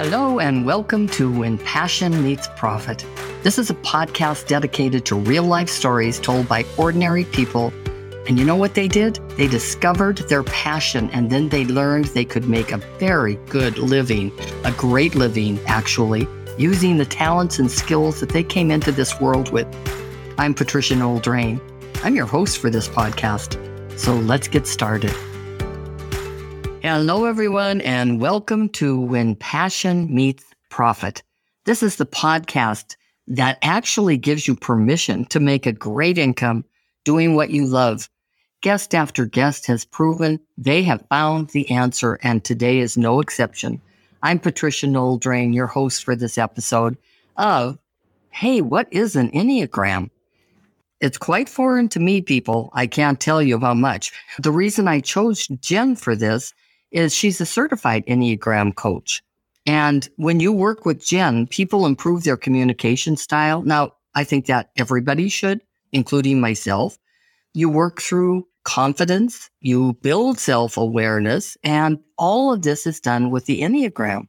Hello, and welcome to When Passion Meets Profit. This is a podcast dedicated to real life stories told by ordinary people. And you know what they did? They discovered their passion and then they learned they could make a very good living, a great living, actually, using the talents and skills that they came into this world with. I'm Patricia Noel Drain. I'm your host for this podcast. So let's get started. Hello, everyone, and welcome to When Passion Meets Profit. This is the podcast that actually gives you permission to make a great income doing what you love. Guest after guest has proven they have found the answer, and today is no exception. I'm Patricia Noel Drain, your host for this episode of Hey, what is an Enneagram? It's quite foreign to me, people. I can't tell you how much. The reason I chose Jen for this is she's a certified Enneagram coach. And when you work with Jen, people improve their communication style. Now, I think that everybody should, including myself. You work through confidence, you build self awareness, and all of this is done with the Enneagram.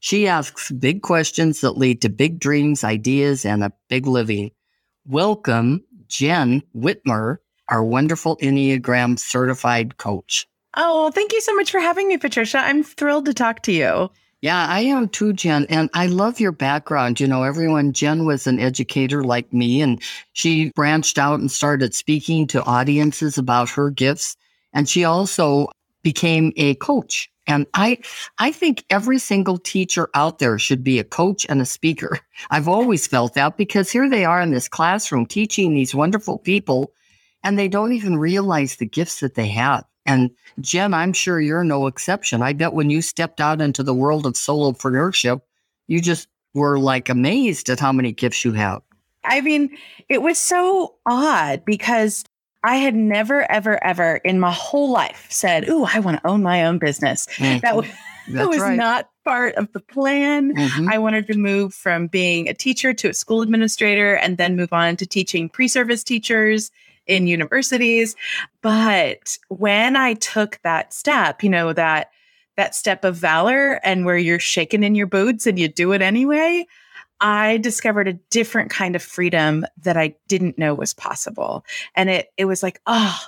She asks big questions that lead to big dreams, ideas, and a big living. Welcome, Jen Whitmer, our wonderful Enneagram certified coach. Oh, thank you so much for having me, Patricia. I'm thrilled to talk to you. Yeah, I am too, Jen. And I love your background. You know, everyone, Jen was an educator like me, and she branched out and started speaking to audiences about her gifts. And she also became a coach. And I, I think every single teacher out there should be a coach and a speaker. I've always felt that because here they are in this classroom teaching these wonderful people, and they don't even realize the gifts that they have. And Jen, I'm sure you're no exception. I bet when you stepped out into the world of solopreneurship, you just were like amazed at how many gifts you have. I mean, it was so odd because I had never, ever, ever in my whole life said, Ooh, I want to own my own business. Mm-hmm. That was, that was right. not part of the plan. Mm-hmm. I wanted to move from being a teacher to a school administrator and then move on to teaching pre service teachers in universities. But when I took that step, you know, that that step of valor and where you're shaking in your boots and you do it anyway, I discovered a different kind of freedom that I didn't know was possible. And it it was like, oh,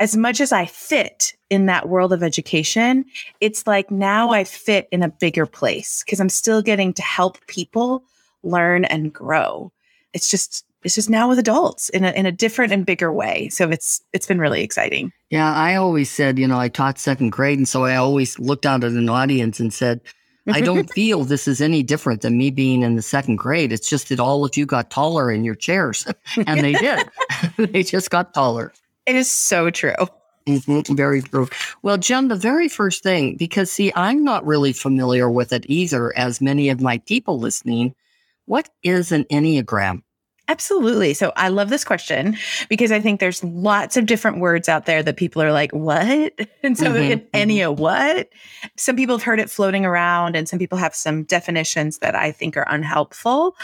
as much as I fit in that world of education, it's like now I fit in a bigger place because I'm still getting to help people learn and grow. It's just it's just now with adults in a in a different and bigger way. So it's it's been really exciting. Yeah, I always said, you know, I taught second grade, and so I always looked out at an audience and said, I don't feel this is any different than me being in the second grade. It's just that all of you got taller in your chairs, and they did. they just got taller. It is so true. Mm-hmm, very true. Well, Jen, the very first thing, because see, I'm not really familiar with it either, as many of my people listening. What is an Enneagram? Absolutely. So I love this question because I think there's lots of different words out there that people are like, what? And so mm-hmm, mm-hmm. What? Some people have heard it floating around and some people have some definitions that I think are unhelpful.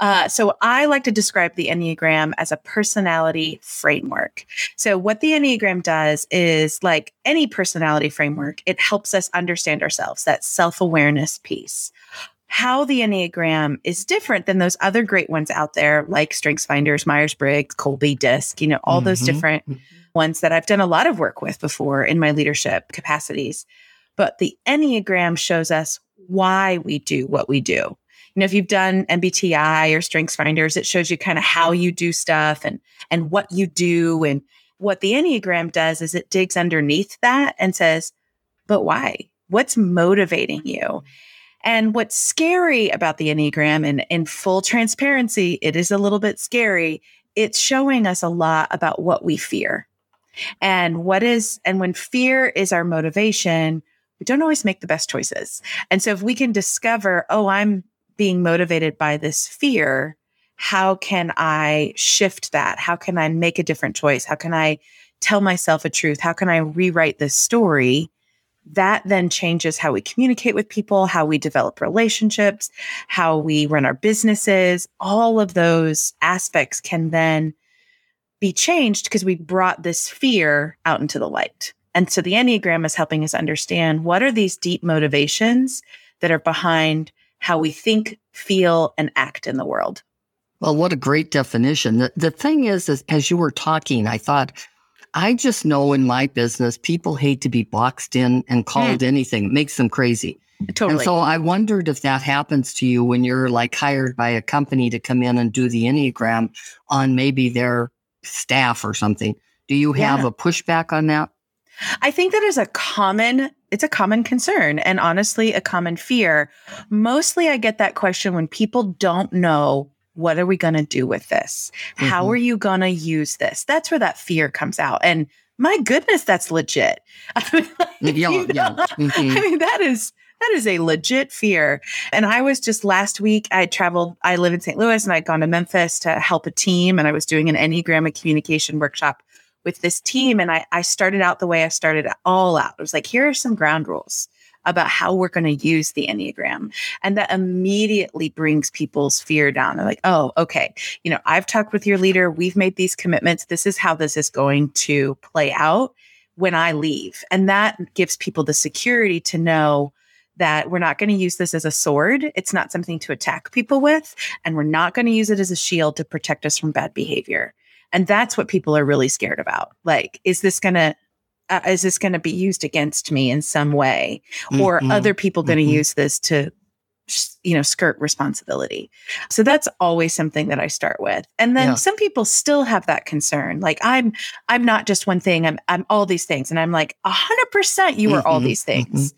Uh, so I like to describe the Enneagram as a personality framework. So what the Enneagram does is like any personality framework, it helps us understand ourselves, that self-awareness piece how the Enneagram is different than those other great ones out there, like Strengths Finders, Myers Briggs, Kolbe DISC, you know, all mm-hmm. those different ones that I've done a lot of work with before in my leadership capacities. But the Enneagram shows us why we do what we do. You know, if you've done MBTI or Strengths Finders, it shows you kind of how you do stuff and and what you do. And what the Enneagram does is it digs underneath that and says, but why? What's motivating you? And what's scary about the Enneagram, and in full transparency, it is a little bit scary. It's showing us a lot about what we fear. And what is, and when fear is our motivation, we don't always make the best choices. And so if we can discover, oh, I'm being motivated by this fear, how can I shift that? How can I make a different choice? How can I tell myself a truth? How can I rewrite this story that then changes how we communicate with people, how we develop relationships, how we run our businesses. All of those aspects can then be changed because we brought this fear out into the light. And so the Enneagram is helping us understand what are these deep motivations that are behind how we think, feel, and act in the world. Well, what a great definition. The, the thing is, is, as you were talking, I thought, I just know in my business, people hate to be boxed in and called mm. anything. It makes them crazy. Totally. And so I wondered if that happens to you when you're like hired by a company to come in and do the Enneagram on maybe their staff or something. Do you have yeah. a pushback on that? I think that is a common it's a common concern and honestly a common fear. Mostly I get that question when people don't know what are we going to do with this? Mm-hmm. How are you going to use this? That's where that fear comes out. And my goodness, that's legit. I mean, like, yeah, you know, yeah. Mm-hmm. I mean, that is that is a legit fear. And I was just last week, I traveled, I live in St. Louis and I'd gone to Memphis to help a team. And I was doing an Enneagram and communication workshop with this team. And I, I started out the way I started all out. It was like, here are some ground rules about how we're going to use the Enneagram. And that immediately brings people's fear down. They're like, oh, okay, you know, I've talked with your leader. We've made these commitments. This is how this is going to play out when I leave. And that gives people the security to know that we're not going to use this as a sword. It's not something to attack people with. And we're not going to use it as a shield to protect us from bad behavior. And that's what people are really scared about. Like, is this going to, uh, is this going to be used against me in some way? Or mm-hmm. other people going to mm-hmm. use this to, you know, skirt responsibility? So that's always something that I start with. And then yeah. some people still have that concern. Like, I'm, I'm not just one thing. I'm, I'm all these things. And I'm like, a hundred percent, you are mm-hmm. all these mm-hmm. things.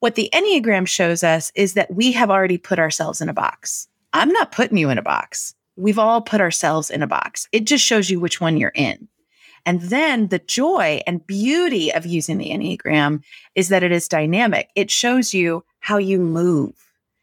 What the Enneagram shows us is that we have already put ourselves in a box. I'm not putting you in a box. We've all put ourselves in a box. It just shows you which one you're in. And then the joy and beauty of using the Enneagram is that it is dynamic. It shows you how you move,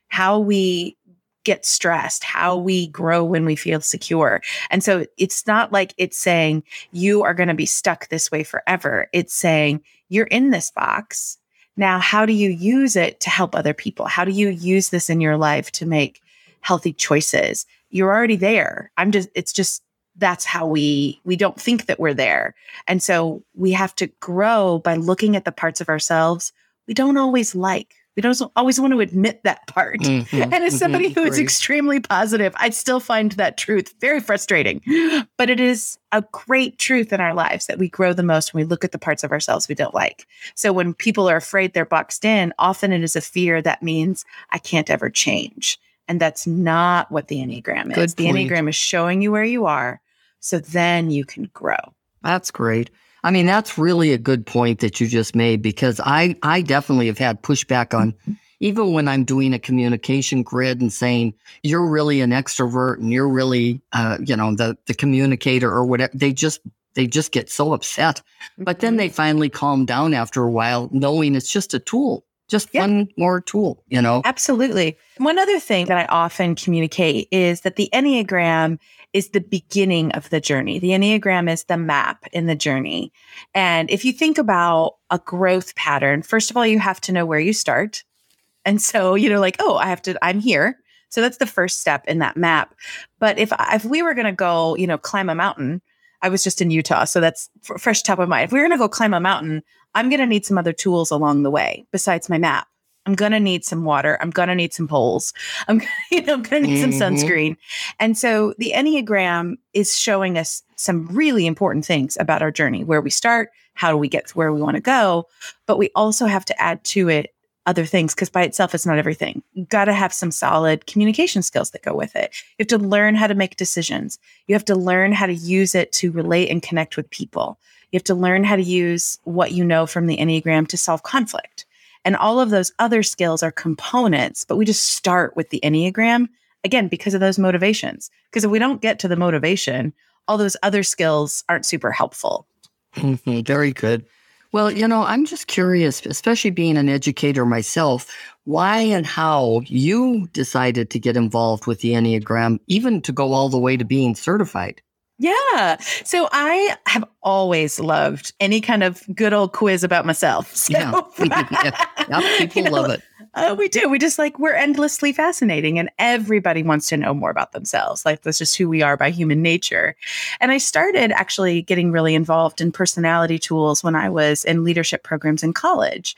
how we get stressed, how we grow when we feel secure. And so it's not like it's saying you are going to be stuck this way forever. It's saying you're in this box now, how do you use it to help other people? How do you use this in your life to make healthy choices? You're already there. I'm just, it's just, that's how we we don't think that we're there and so we have to grow by looking at the parts of ourselves we don't always like we don't always want to admit that part. Mm-hmm, and as somebody mm-hmm, who is extremely positive, I still find that truth very frustrating. But it is a great truth in our lives that we grow the most when we look at the parts of ourselves we don't like. So when people are afraid they're boxed in, often it is a fear that means I can't ever change. And that's not what the Enneagram is. The Enneagram is showing you where you are so then you can grow. That's great. I mean, that's really a good point that you just made because I, I definitely have had pushback on even when I'm doing a communication grid and saying you're really an extrovert and you're really, uh, you know, the the communicator or whatever. They just they just get so upset, but then they mm-hmm. finally calm down after a while, knowing it's just a tool, just yeah. one more tool. You know, absolutely. One other thing that I often communicate is that the Enneagram is the beginning of the journey. The Enneagram is the map in the journey. And if you think about a growth pattern, first of all, you have to know where you start. And so, you know, like, oh, I have to, I'm here. So that's the first step in that map. But if if we were going to go, you know, climb a mountain, I was just in Utah, so that's fresh top of mind. If we were going to go climb a mountain, I'm going to need some other tools along the way besides my map. I'm going to need some water. I'm going to need some poles. I'm, you know, I'm going to need mm-hmm. some sunscreen. And so the Enneagram is showing us some really important things about our journey, where we start, how do we get to where we want to go, but we also have to add to it other things because by itself it's not everything. You got to have some solid communication skills that go with it. You have to learn how to make decisions. You have to learn how to use it to relate and connect with people. You have to learn how to use what you know from the Enneagram to solve conflict. And all of those other skills are components, but we just start with the Enneagram again because of those motivations. Because if we don't get to the motivation, all those other skills aren't super helpful. Mm-hmm. Very good. Well, you know, I'm just curious, especially being an educator myself, why and how you decided to get involved with the Enneagram, even to go all the way to being certified. Yeah. So I have always loved any kind of good old quiz about myself. So, yeah. yep, people you know, love it. Uh, we do. We just like, we're endlessly fascinating and everybody wants to know more about themselves. Like, that's just who we are by human nature. And I started actually getting really involved in personality tools when I was in leadership programs in college.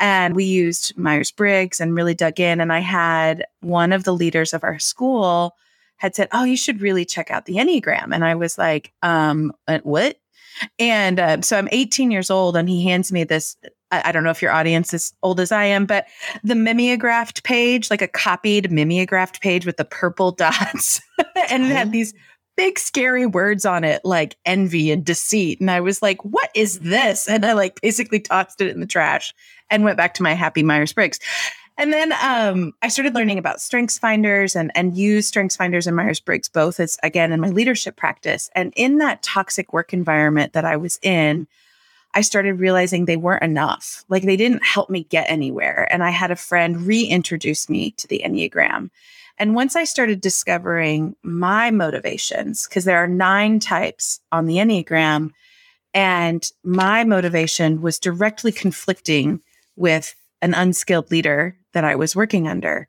And we used Myers Briggs and really dug in. And I had one of the leaders of our school had said, Oh, you should really check out the Enneagram. And I was like, um, uh, what? And uh, so I'm 18 years old, and he hands me this. I, I, don't know if your audience is old as I am, but the mimeographed page, like a copied mimeographed page with the purple dots, and it had oh. these big scary words on it like envy and deceit. And I was like, what is this? And I like basically tossed it in the trash and went back to my happy Myers Briggs. And then um, I started learning about strengths finders and, and use strengths finders and Myers Briggs both as again in my leadership practice. And in that toxic work environment that I was in, I started realizing they weren't enough. Like they didn't help me get anywhere. And I had a friend reintroduce me to the Enneagram. And once I started discovering my motivations, because there are nine types on the Enneagram, and my motivation was directly conflicting with an unskilled leader that I was working under.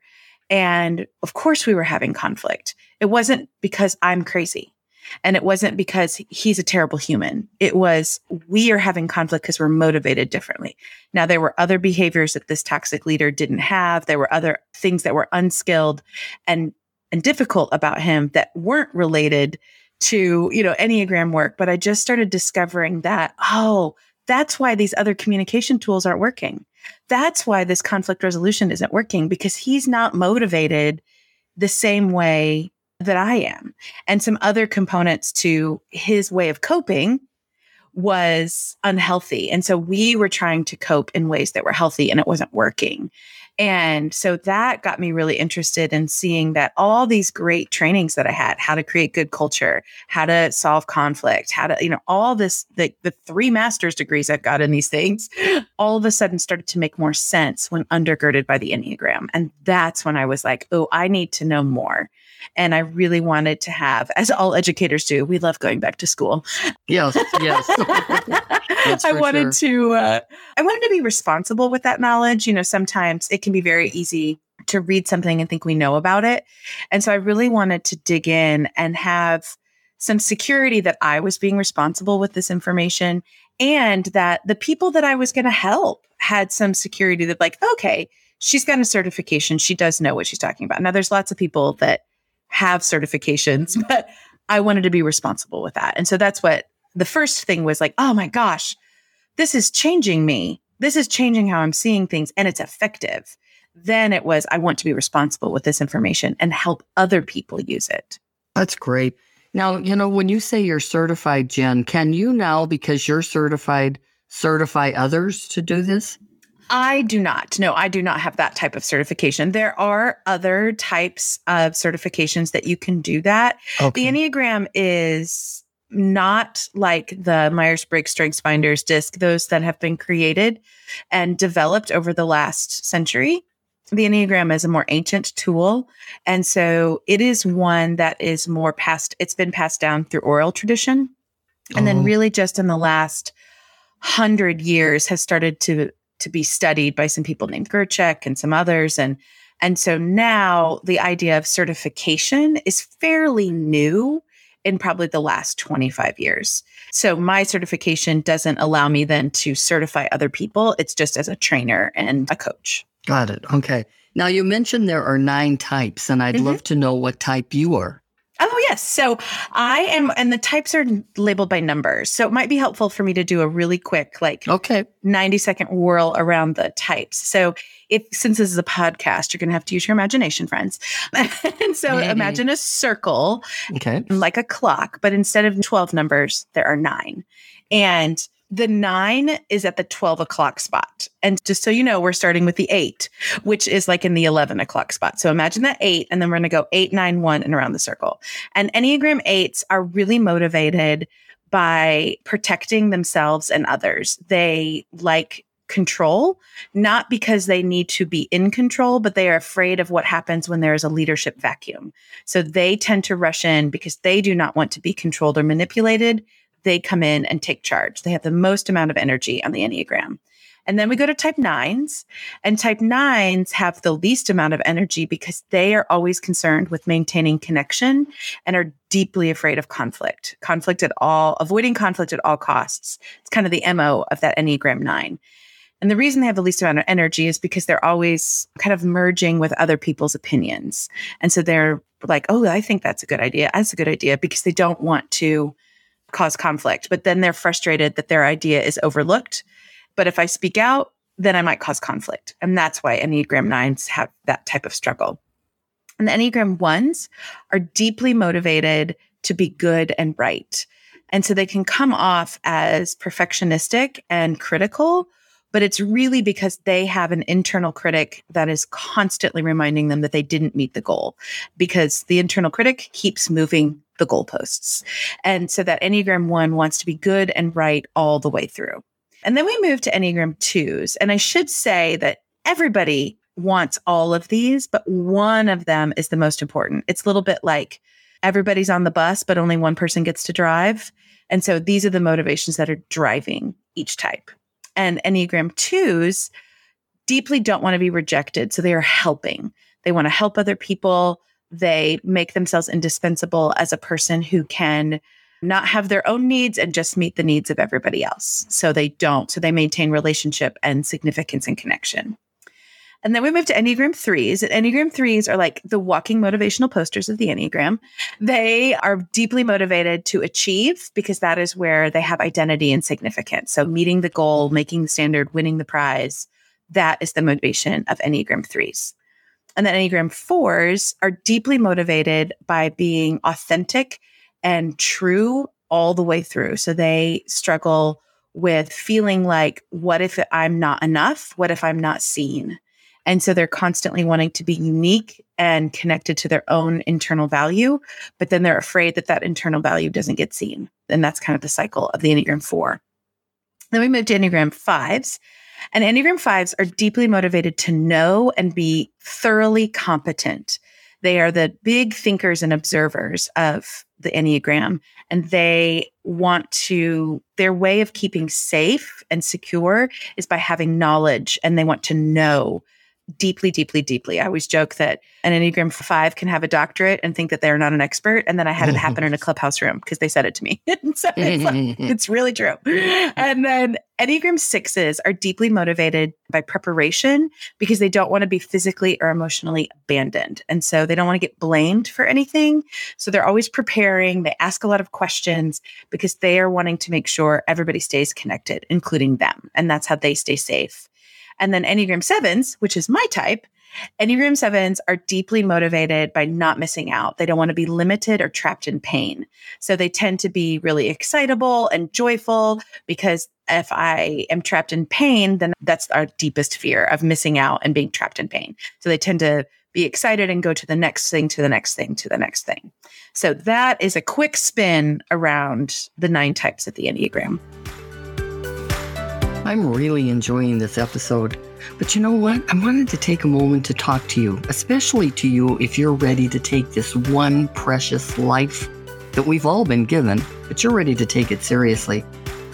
And of course, we were having conflict. It wasn't because I'm crazy. And it wasn't because he's a terrible human. It was we are having conflict because we're motivated differently. Now, there were other behaviors that this toxic leader didn't have. There were other things that were unskilled and, and difficult about him that weren't related to, you know, Enneagram work. But I just started discovering that, oh, that's why these other communication tools aren't working. That's why this conflict resolution isn't working because he's not motivated the same way that I am. And some other components to his way of coping was unhealthy. And so we were trying to cope in ways that were healthy and it wasn't working. And so that got me really interested in seeing that all these great trainings that I had, how to create good culture, how to solve conflict, how to, you know, all this, the, the three master's degrees I've got in these things, all of a sudden started to make more sense when undergirded by the Enneagram. And that's when I was like, oh, I need to know more. And I really wanted to have, as all educators do, we love going back to school. Yes, yes. I wanted sure. to, uh, I wanted to be responsible with that knowledge. You know, sometimes it can be very easy to read something and think we know about it. And so I really wanted to dig in and have some security that I was being responsible with this information and that the people that I was going to help had some security that, like, okay, she's got a certification. She does know what she's talking about. Now, there's lots of people that have certifications, but I wanted to be responsible with that. And so that's what the first thing was like, oh my gosh, this is changing me. This is changing how I'm seeing things and it's effective. Then it was, I want to be responsible with this information and help other people use it. That's great. Now, you know, when you say you're certified, Jen, can you now, because you're certified, certify others to do this? I do not. No, I do not have that type of certification. There are other types of certifications that you can do that. Okay. The Enneagram is not like the Myers Briggs Strengths Finders disc, those that have been created and developed over the last century. The Enneagram is a more ancient tool. And so it is one that is more passed, it's been passed down through oral tradition. And oh. then, really, just in the last hundred years, has started to to be studied by some people named Gurdjieff and some others. And and so now the idea of certification is fairly new in probably the last 25 years. So my certification doesn't allow me then to certify other people. It's just as a trainer and a coach. Got it. Okay. Now you mentioned there are nine types, and I'd mm-hmm. love to know what type you are. Oh, yes. So I am, and the types are labeled by numbers. So it might be helpful for me to do a really quick, like, okay, 90 second whirl around the types. So if, since this is a podcast, you're going to have to use your imagination, friends. and so Maybe. imagine a circle, okay, like a clock, but instead of 12 numbers, there are nine. And the nine is at the 12 o'clock spot. And just so you know, we're starting with the eight, which is like in the 11 o'clock spot. So imagine that eight, and then we're going to go eight, nine, one, and around the circle. And Enneagram eights are really motivated by protecting themselves and others. They like control, not because they need to be in control, but they are afraid of what happens when there is a leadership vacuum. So they tend to rush in because they do not want to be controlled or manipulated they come in and take charge. They have the most amount of energy on the Enneagram. And then we go to type nines, and type nines have the least amount of energy because they are always concerned with maintaining connection and are deeply afraid of conflict, conflict at all, avoiding conflict at all costs. It's kind of the MO of that Enneagram nine. And the reason they have the least amount of energy is because they're always kind of merging with other people's opinions. And so they're like, oh, I think that's a good idea. That's a good idea because they don't want to cause conflict. But then they're frustrated that their idea is overlooked. But if I speak out, then I might cause conflict. And that's why Enneagram nines have that type of struggle. And the Enneagram ones are deeply motivated to be good and right. And so they can come off as perfectionistic and critical, but it's really because they have an internal critic that is constantly reminding them that they didn't meet the goal because the internal critic keeps moving the goalposts. And so that Enneagram one wants to be good and right all the way through. And then we move to Enneagram twos. And I should say that everybody wants all of these, but one of them is the most important. It's a little bit like everybody's on the bus, but only one person gets to drive. And so these are the motivations that are driving each type and Enneagram twos deeply don't want to be rejected. So they are helping. They want to help other people. They make themselves indispensable as a person who can not have their own needs and just meet the needs of everybody else. So they don't. So they maintain relationship and significance and connection. And then we move to Enneagram threes. And Enneagram threes are like the walking motivational posters of the Enneagram. They are deeply motivated to achieve because that is where they have identity and significance. So meeting the goal, making the standard, winning the prize, that is the motivation of Enneagram threes. And then Enneagram fours are deeply motivated by being authentic and true all the way through. So they struggle with feeling like, what if I'm not enough? What if I'm not seen? And so they're constantly wanting to be unique and connected to their own internal value, but then they're afraid that that internal value doesn't get seen. And that's kind of the cycle of the Enneagram 4. Then we move to Enneagram 5s. And Enneagram 5s are deeply motivated to know and be thoroughly competent. They are the big thinkers and observers of the Enneagram, and they want to, their way of keeping safe and secure is by having knowledge, and they want to know deeply, deeply, deeply. I always joke that an Enneagram 5 can have a doctorate and think that they're not an expert. And then I had it happen in a clubhouse room because they said it to me. so it's, like, it's really true. And then Enneagram 6s are deeply motivated by preparation because they don't want to be physically or emotionally abandoned. And so they don't want to get blamed for anything. So they're always preparing. They ask a lot of questions because they are wanting to make sure everybody stays connected, including them. And that's how they stay safe. And then Enneagram sevens, which is my type, Enneagram sevens are deeply motivated by not missing out. They don't want to be limited or trapped in pain. So they tend to be really excitable and joyful because if I am trapped in pain, then that's our deepest fear of missing out and being trapped in pain. So they tend to be excited and go to the next thing, to the next thing, to the next thing. So that is a quick spin around the nine types of the Enneagram. I'm really enjoying this episode. But you know what? I wanted to take a moment to talk to you, especially to you if you're ready to take this one precious life that we've all been given, but you're ready to take it seriously.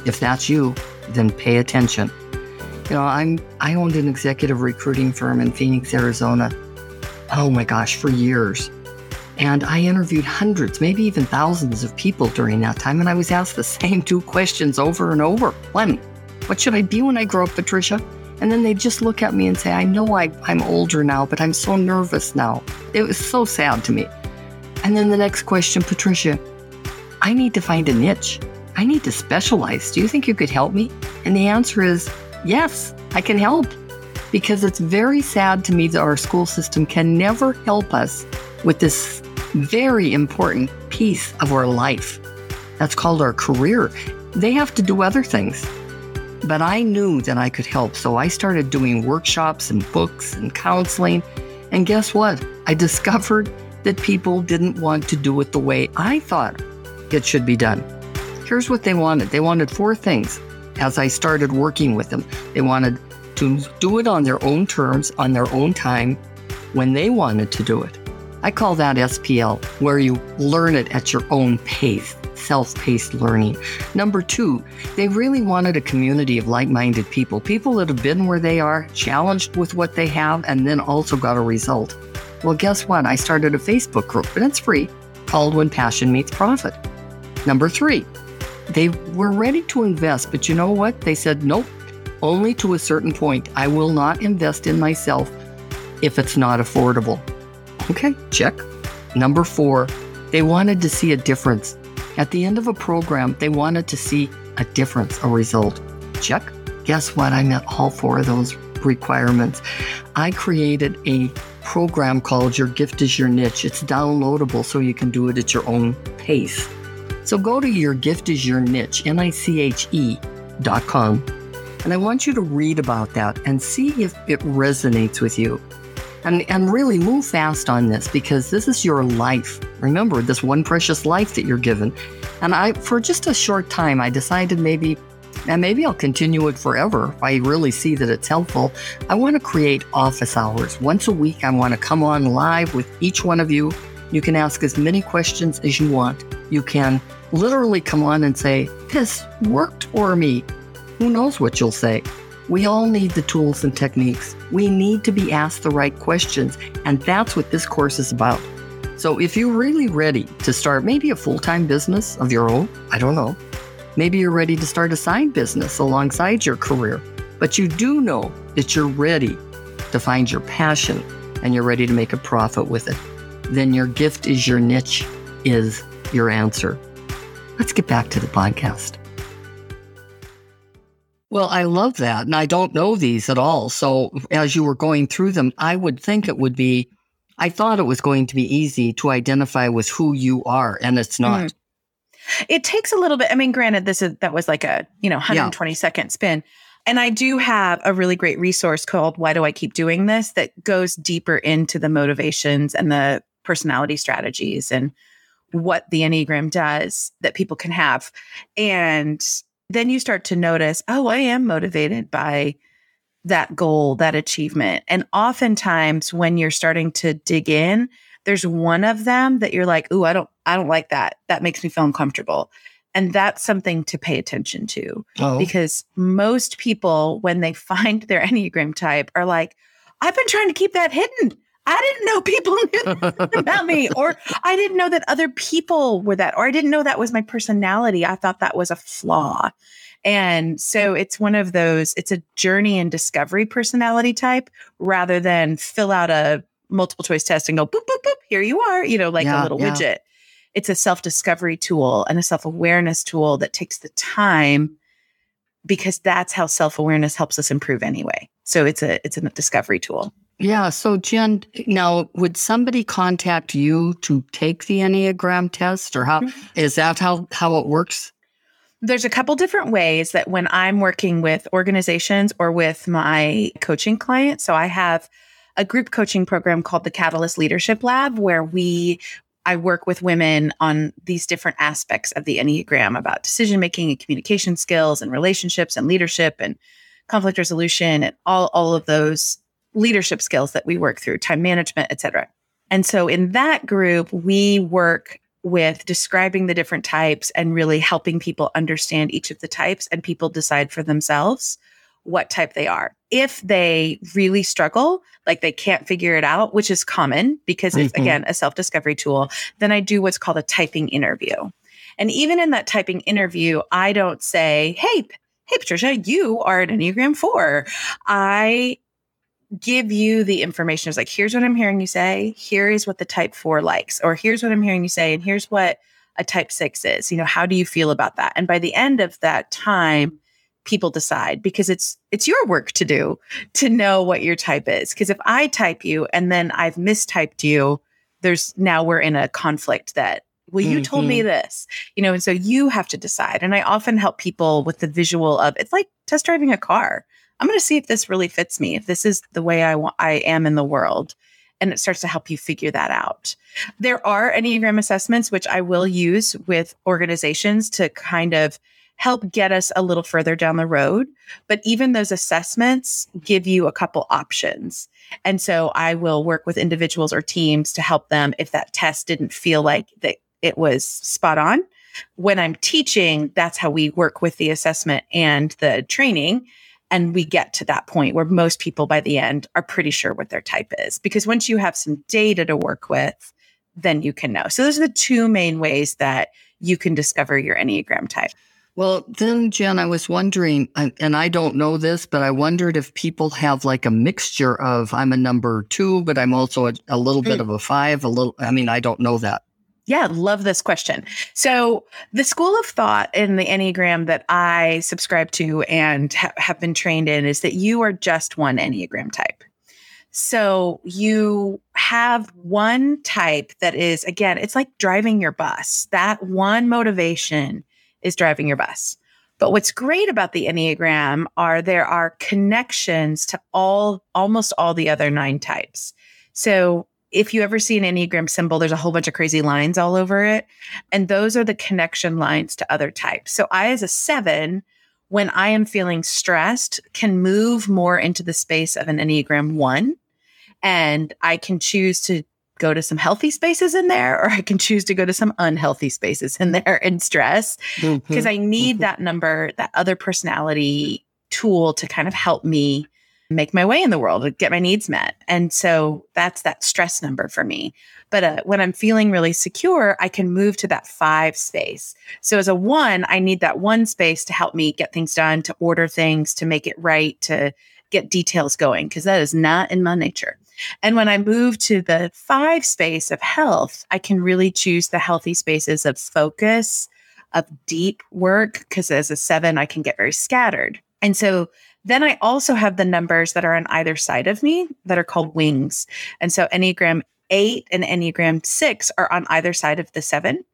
If that's you, then pay attention. You know, I'm I owned an executive recruiting firm in Phoenix, Arizona. Oh my gosh, for years. And I interviewed hundreds, maybe even thousands of people during that time, and I was asked the same two questions over and over. One, what should I be when I grow up, Patricia? And then they just look at me and say, I know I, I'm older now, but I'm so nervous now. It was so sad to me. And then the next question, Patricia, I need to find a niche. I need to specialize. Do you think you could help me? And the answer is yes, I can help. Because it's very sad to me that our school system can never help us with this very important piece of our life. That's called our career. They have to do other things. But I knew that I could help, so I started doing workshops and books and counseling. And guess what? I discovered that people didn't want to do it the way I thought it should be done. Here's what they wanted they wanted four things as I started working with them. They wanted to do it on their own terms, on their own time, when they wanted to do it. I call that SPL, where you learn it at your own pace self paced learning. Number two, they really wanted a community of like minded people, people that have been where they are, challenged with what they have, and then also got a result. Well, guess what? I started a Facebook group, and it's free, called When Passion Meets Profit. Number three, they were ready to invest, but you know what? They said, nope, only to a certain point. I will not invest in myself if it's not affordable. Okay, check. Number four, they wanted to see a difference. At the end of a program, they wanted to see a difference, a result. Check. Guess what? I met all four of those requirements. I created a program called Your Gift is Your Niche. It's downloadable so you can do it at your own pace. So go to Your Gift is Your Niche, N I C H E dot com. And I want you to read about that and see if it resonates with you. And, and really move fast on this because this is your life. Remember, this one precious life that you're given. And I, for just a short time, I decided maybe and maybe I'll continue it forever if I really see that it's helpful. I want to create office hours. Once a week, I want to come on live with each one of you. You can ask as many questions as you want. You can literally come on and say, This worked for me. Who knows what you'll say? We all need the tools and techniques. We need to be asked the right questions. And that's what this course is about. So if you're really ready to start maybe a full time business of your own, I don't know, Maybe you're ready to start a side business alongside your career, but you do know that you're ready to find your passion and you're ready to make a profit with it. Then your gift is your niche, is your answer. Let's get back to the podcast. Well, I love that. And I don't know these at all. So as you were going through them, I would think it would be, I thought it was going to be easy to identify with who you are, and it's not. Mm. It takes a little bit. I mean, granted, this is that was like a, you know, 120 yeah. second spin. And I do have a really great resource called Why Do I Keep Doing This that goes deeper into the motivations and the personality strategies and what the Enneagram does that people can have. And then you start to notice, oh, I am motivated by that goal, that achievement. And oftentimes when you're starting to dig in, there's one of them that you're like, "Ooh, I don't I don't like that. That makes me feel uncomfortable." And that's something to pay attention to oh. because most people when they find their Enneagram type are like, "I've been trying to keep that hidden. I didn't know people knew about me, or I didn't know that other people were that, or I didn't know that was my personality. I thought that was a flaw. And so it's one of those, it's a journey and discovery personality type rather than fill out a multiple choice test and go boop boop boop here you are you know like yeah, a little yeah. widget it's a self discovery tool and a self awareness tool that takes the time because that's how self awareness helps us improve anyway so it's a it's a discovery tool yeah so jen now would somebody contact you to take the enneagram test or how mm-hmm. is that how how it works there's a couple different ways that when I'm working with organizations or with my coaching clients. So I have a group coaching program called the Catalyst Leadership Lab, where we I work with women on these different aspects of the Enneagram about decision making and communication skills and relationships and leadership and conflict resolution and all, all of those leadership skills that we work through, time management, et cetera. And so in that group, we work with describing the different types and really helping people understand each of the types and people decide for themselves what type they are. If they really struggle, like they can't figure it out, which is common because it's mm-hmm. again a self discovery tool, then I do what's called a typing interview. And even in that typing interview, I don't say, Hey, hey, Patricia, you are an Enneagram 4. I give you the information. It's like, here's what I'm hearing you say. Here is what the type four likes, or here's what I'm hearing you say, and here's what a type six is. You know, how do you feel about that? And by the end of that time, people decide because it's it's your work to do to know what your type is because if i type you and then i've mistyped you there's now we're in a conflict that well you mm-hmm. told me mm-hmm. this you know and so you have to decide and i often help people with the visual of it's like test driving a car i'm going to see if this really fits me if this is the way i want i am in the world and it starts to help you figure that out. There are Enneagram assessments, which I will use with organizations to kind of help get us a little further down the road. But even those assessments give you a couple options. And so I will work with individuals or teams to help them if that test didn't feel like that it was spot on. when I'm teaching, that's how we work with the assessment and the training. And we get to that point where most people by the end are pretty sure what their type is. Because once you have some data to work with, then you can know. So those are the two main ways that you can discover your Enneagram type. Well, then, Jen, I was wondering, and I don't know this, but I wondered if people have like a mixture of I'm a number two, but I'm also a, a little bit hmm. of a five, a little, I mean, I don't know that. Yeah, love this question. So, the school of thought in the Enneagram that I subscribe to and ha- have been trained in is that you are just one Enneagram type. So, you have one type that is, again, it's like driving your bus. That one motivation is driving your bus. But what's great about the Enneagram are there are connections to all almost all the other nine types. So if you ever see an Enneagram symbol, there's a whole bunch of crazy lines all over it. And those are the connection lines to other types. So I, as a seven, when I am feeling stressed, can move more into the space of an Enneagram one. And I can choose to go to some healthy spaces in there, or I can choose to go to some unhealthy spaces in there and stress because mm-hmm. I need mm-hmm. that number, that other personality tool to kind of help me make my way in the world get my needs met. And so that's that stress number for me. But uh, when I'm feeling really secure, I can move to that five space. So as a one, I need that one space to help me get things done, to order things, to make it right, to get details going, because that is not in my nature. And when I move to the five space of health, I can really choose the healthy spaces of focus, of deep work, because as a seven, I can get very scattered. And so then I also have the numbers that are on either side of me that are called wings. And so Enneagram eight and Enneagram six are on either side of the seven.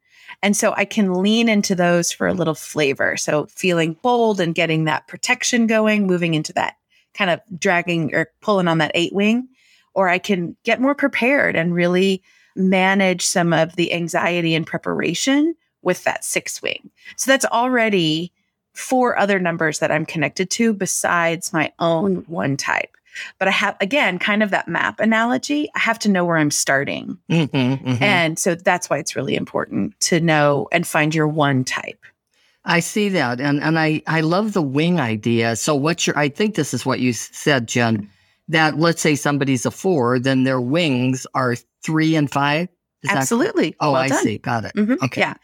And so I can lean into those for a little flavor. So feeling bold and getting that protection going, moving into that kind of dragging or pulling on that eight wing or I can get more prepared and really manage some of the anxiety and preparation with that six wing. So that's already four other numbers that I'm connected to besides my own one type. But I have, again, kind of that map analogy. I have to know where I'm starting. Mm-hmm, mm-hmm. And so that's why it's really important to know and find your one type. I see that. And, and I, I love the wing idea. So, what's your, I think this is what you said, Jen that let's say somebody's a four, then their wings are three and five. Is Absolutely. That, oh, well I done. see. Got it. Mm-hmm. Okay. Yeah.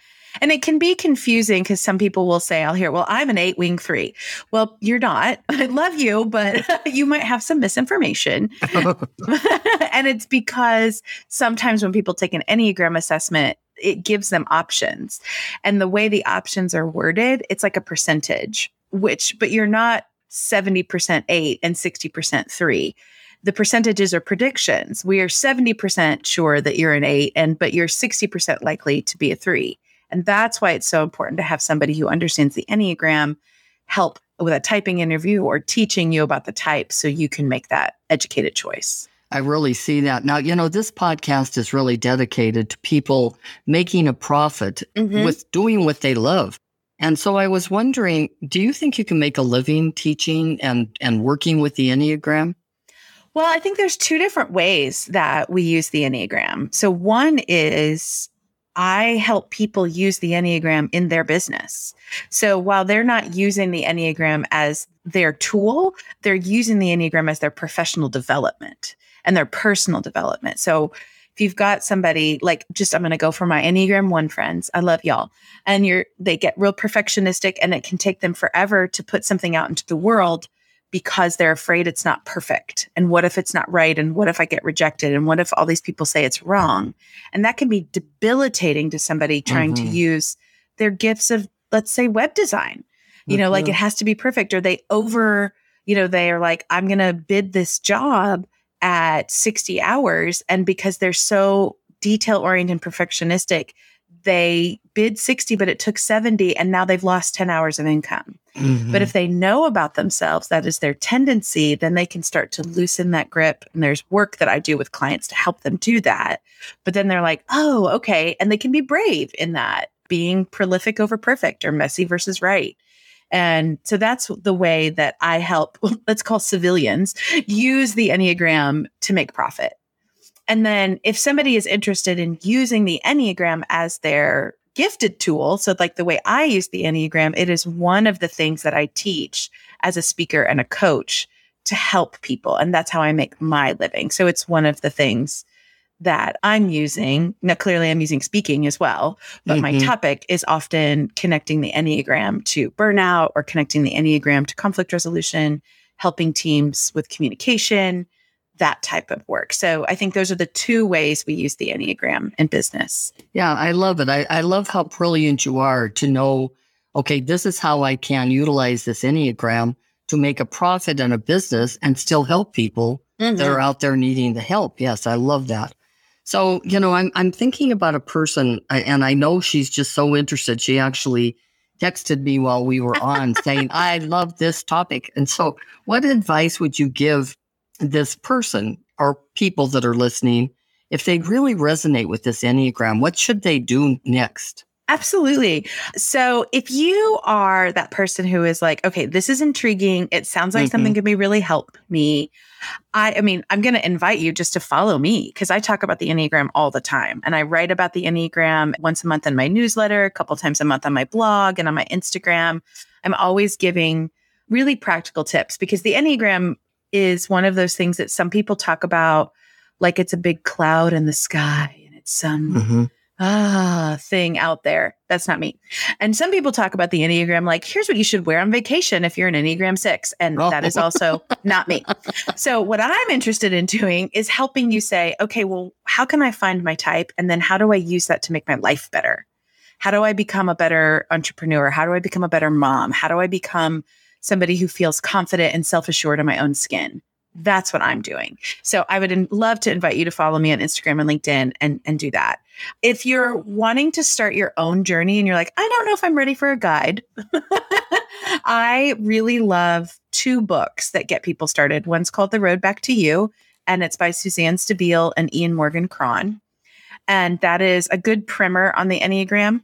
And it can be confusing because some people will say, I'll hear, well, I'm an eight wing three. Well, you're not. I love you, but you might have some misinformation. and it's because sometimes when people take an Enneagram assessment, it gives them options. And the way the options are worded, it's like a percentage, which, but you're not 70% eight and 60% three. The percentages are predictions. We are 70% sure that you're an eight, and but you're 60% likely to be a three. And that's why it's so important to have somebody who understands the Enneagram help with a typing interview or teaching you about the type so you can make that educated choice. I really see that. Now, you know, this podcast is really dedicated to people making a profit mm-hmm. with doing what they love. And so I was wondering, do you think you can make a living teaching and, and working with the Enneagram? Well, I think there's two different ways that we use the Enneagram. So one is I help people use the Enneagram in their business. So while they're not using the Enneagram as their tool, they're using the Enneagram as their professional development and their personal development. So if you've got somebody like just I'm going to go for my Enneagram 1 friends. I love y'all. And you're they get real perfectionistic and it can take them forever to put something out into the world because they're afraid it's not perfect. And what if it's not right? And what if I get rejected? And what if all these people say it's wrong? And that can be debilitating to somebody trying mm-hmm. to use their gifts of, let's say, web design. You mm-hmm. know, like it mm-hmm. has to be perfect, or they over, you know, they are like, I'm going to bid this job at 60 hours. And because they're so detail oriented and perfectionistic, they bid 60, but it took 70, and now they've lost 10 hours of income. Mm-hmm. But if they know about themselves, that is their tendency, then they can start to loosen that grip. And there's work that I do with clients to help them do that. But then they're like, oh, okay. And they can be brave in that, being prolific over perfect or messy versus right. And so that's the way that I help, let's call civilians, use the Enneagram to make profit. And then if somebody is interested in using the Enneagram as their gifted tool. So, like the way I use the Enneagram, it is one of the things that I teach as a speaker and a coach to help people. And that's how I make my living. So, it's one of the things that I'm using. Now, clearly, I'm using speaking as well, but mm-hmm. my topic is often connecting the Enneagram to burnout or connecting the Enneagram to conflict resolution, helping teams with communication, that type of work. So I think those are the two ways we use the Enneagram in business. Yeah, I love it. I, I love how brilliant you are to know, okay, this is how I can utilize this Enneagram to make a profit in a business and still help people mm-hmm. that are out there needing the help. Yes, I love that. So, you know, I'm I'm thinking about a person and I know she's just so interested. She actually texted me while we were on saying, "I love this topic." And so, what advice would you give this person or people that are listening, if they really resonate with this Enneagram, what should they do next? Absolutely. So if you are that person who is like, okay, this is intriguing. It sounds like mm-hmm. something could be really help me. I, I mean, I'm going to invite you just to follow me because I talk about the Enneagram all the time. And I write about the Enneagram once a month in my newsletter, a couple times a month on my blog and on my Instagram. I'm always giving really practical tips because the Enneagram is one of those things that some people talk about like it's a big cloud in the sky and it's some mm-hmm. ah thing out there. That's not me. And some people talk about the Enneagram like, here's what you should wear on vacation if you're an Enneagram six. And oh. that is also not me. So, what I'm interested in doing is helping you say, okay, well, how can I find my type? And then how do I use that to make my life better? How do I become a better entrepreneur? How do I become a better mom? How do I become somebody who feels confident and self assured in my own skin. That's what I'm doing. So I would in- love to invite you to follow me on Instagram and LinkedIn and, and do that. If you're wanting to start your own journey and you're like, I don't know if I'm ready for a guide, I really love two books that get people started. One's called The Road Back to You, and it's by Suzanne Stabile and Ian Morgan Cron. And that is a good primer on the Enneagram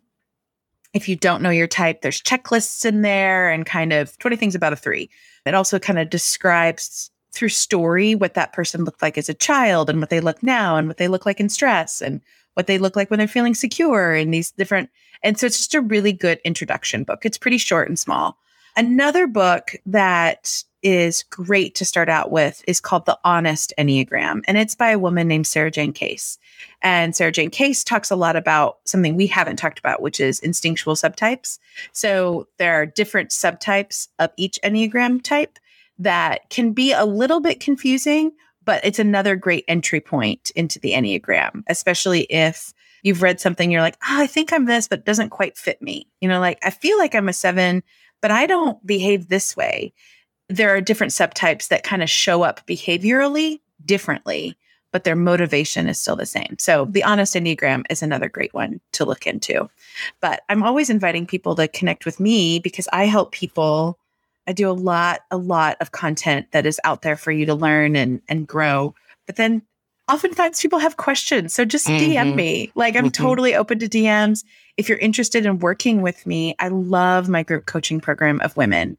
if you don't know your type, there's checklists in there and kind of 20 things about a three. It also kind of describes through story what that person looked like as a child and what they look now and what they look like in stress and what they look like when they're feeling secure and these different. And so it's just a really good introduction book. It's pretty short and small. Another book that is great to start out with is called The Honest Enneagram, and it's by a woman named Sarajane Case. And Sarajane Case talks a lot about something we haven't talked about, which is instinctual subtypes. So there are different subtypes of each Enneagram type that can be a little bit confusing, but it's another great entry point into the Enneagram, especially if you've read something, you're like, oh, I think I'm this, but it doesn't quite fit me. You know, like I feel like I'm a seven, but I don't behave this way there are different subtypes that kind of show up behaviorally differently, but their motivation is still the same. So the honest Enneagram is another great one to look into. But I'm always inviting people to connect with me because I help people. I do a lot, a lot of content that is out there for you to learn and and grow. But then oftentimes people have questions. So just mm-hmm. DM me. Like I'm mm-hmm. totally open to DMs. If you're interested in working with me, I love my group coaching program of women.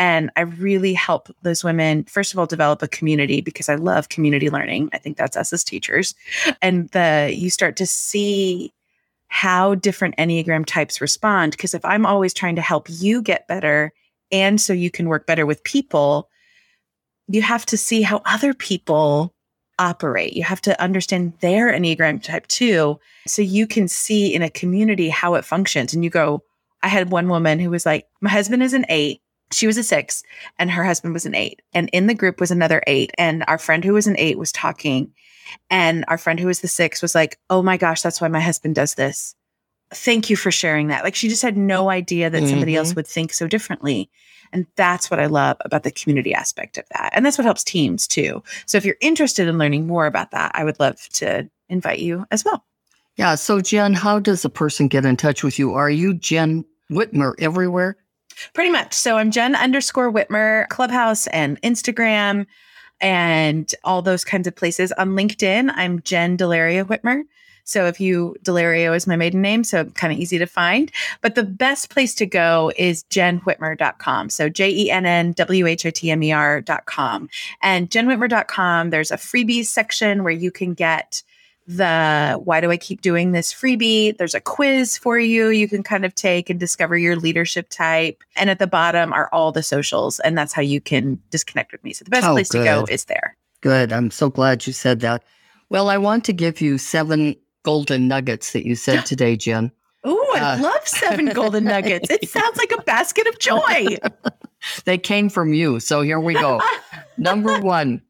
And I really help those women, first of all, develop a community because I love community learning. I think that's us as teachers. And the you start to see how different Enneagram types respond. Because if I'm always trying to help you get better and so you can work better with people, you have to see how other people operate. You have to understand their Enneagram type too. So you can see in a community how it functions. And you go, I had one woman who was like, My husband is an eight she was a six and her husband was an eight. And in the group was another eight. And our friend who was an eight was talking. And our friend who was the six was like, Oh my gosh, that's why my husband does this. Thank you for sharing that. Like she just had no idea that mm-hmm. somebody else mm-hmm. would think so differently. And that's what I love about the community aspect of that. And that's what helps teams too. So if you're interested in learning more about that, I would love to invite you as well. Yeah. So, Jenn, how does a person get in touch with you? Are you Jenn Whitmer everywhere? Pretty much. So I'm Jenn underscore Whitmer, Clubhouse and Instagram and all those kinds of places. On LinkedIn, I'm Jenn Delario Whitmer. So if you, Delario is my maiden name, so kind of easy to find. But the best place to go is jennwhitmer.com. So J E N N W H I T M E R.com. And jennwhitmer.com, there's a freebies section where you can get the why do I keep doing this freebie. There's a quiz for you you can kind of take and discover your leadership type. And at the bottom are all the socials, and that's how you can disconnect with me. So the best Oh, place to go is there. Good. I'm so glad you said that. Well, I want to give you seven golden nuggets that you said today, Jenn. Oh, I Uh, love seven golden nuggets. It sounds like a basket of joy. They came from you. So here we go. Number one,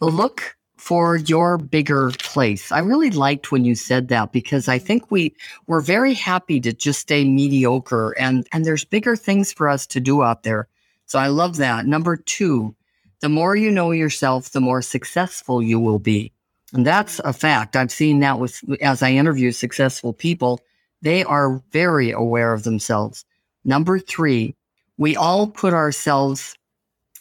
look for your bigger place. I really liked when you said that because I think we we're very happy to just stay mediocre and and there's bigger things for us to do out there. So I love that. Number 2, the more you know yourself, the more successful you will be. And that's a fact. I've seen that with as I interview successful people, they are very aware of themselves. Number 3, we all put ourselves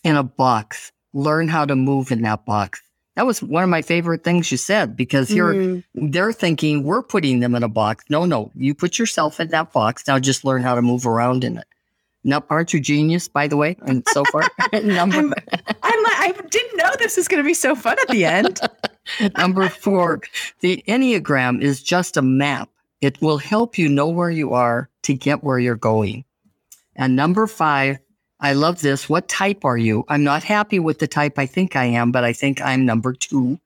in a box, learn how to move in that box. That was one of my favorite things you said because here Mm, they're thinking we're putting them in a box. No, no, you put yourself in that box. Now just learn how to move around in it. Now, aren't you genius, by the way? And so far, number I'm, I'm I didn't know this was going to be so fun at the end. number four, the Enneagram is just a map. It will help you know where you are to get where you're going. And number five, I love this. What type are you? I'm not happy with the type I think I am, but I think I'm number two.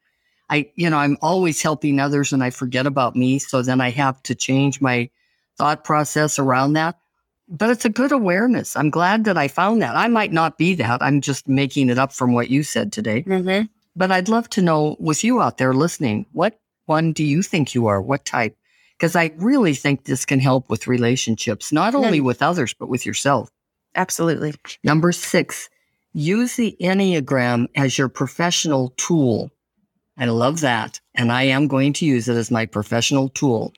I, you know, I'm always helping others and I forget about me. So then I have to change my thought process around that. But it's a good awareness. I'm glad that I found that. I might not be that. I'm just making it up from what you said today. Mhm. But I'd love to know with you out there listening, what one do you think you are? What type? Because I really think this can help with relationships, not only with others, but with yourself. Absolutely. Number six, use the Enneagram as your professional tool. I love that. And I am going to use it as my professional tool.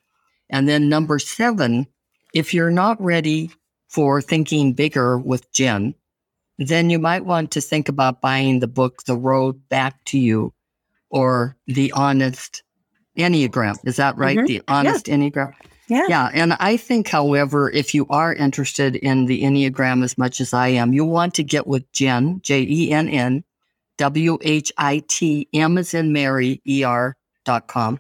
And then number seven, if you're not ready for thinking bigger with Jenn, then you might want to think about buying the book, The Road Back to You, or The Honest Enneagram. Is that right? Mhm. The Honest Enneagram. Yeah. Yeah. And I think, however, if you are interested in the Enneagram as much as I am, you'll want to get with Jenn, J E N N W H I T M as in Mary, E R dot com,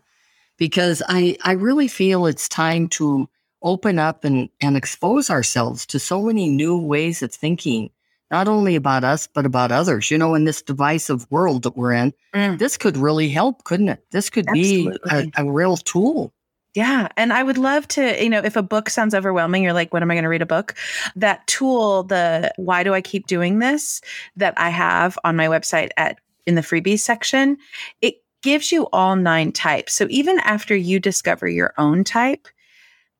because I, I really feel it's time to open up and, and expose ourselves to so many new ways of thinking, not only about us, but about others. You know, in this divisive world that we're in, Mm. this could really help, couldn't it? This could be a, a real tool. Yeah. And I would love to, you know, if a book sounds overwhelming, you're like, when am I going to read a book? That tool, the why do I keep doing this that I have on my website at in the freebies section, it gives you all nine types. So even after you discover your own type,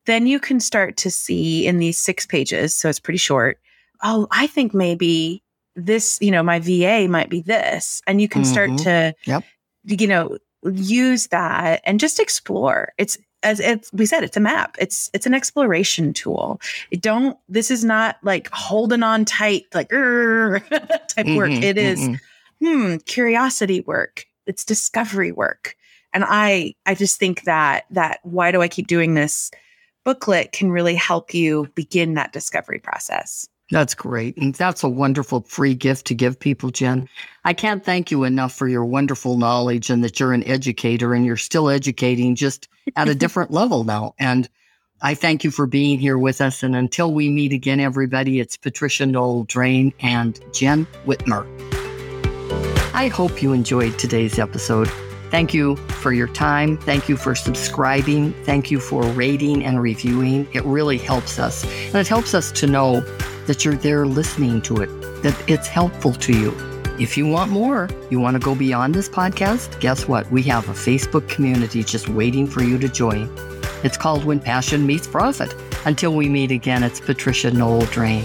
then you can start to see in these six pages, so it's pretty short. Oh, I think maybe this, you know, my VA might be this. And you can start Mhm. to, Yep. you know, use that and just explore. It's as it's we said, it's a map. It's it's an exploration tool. It don't. This is not like holding on tight, like type work. Mhm, It is mhm. hmm, curiosity work. It's discovery work. And I I just think that that why do I keep doing this booklet can really help you begin that discovery process. That's great. And that's a wonderful free gift to give people, Jenn. I can't thank you enough for your wonderful knowledge and that you're an educator and you're still educating just at a different level now. And I thank you for being here with us. And until we meet again, everybody, it's Patricia Noel Drain and Jen Whitmer. I hope you enjoyed today's episode. Thank you for your time. Thank you for subscribing. Thank you for rating and reviewing. It really helps us. And it helps us to know that you're there listening to it, that it's helpful to you. If you want more, you want to go beyond this podcast, guess what? We have a Facebook community just waiting for you to join. It's called When Passion Meets Profit. Until we meet again, it's Patricia Noel Drain.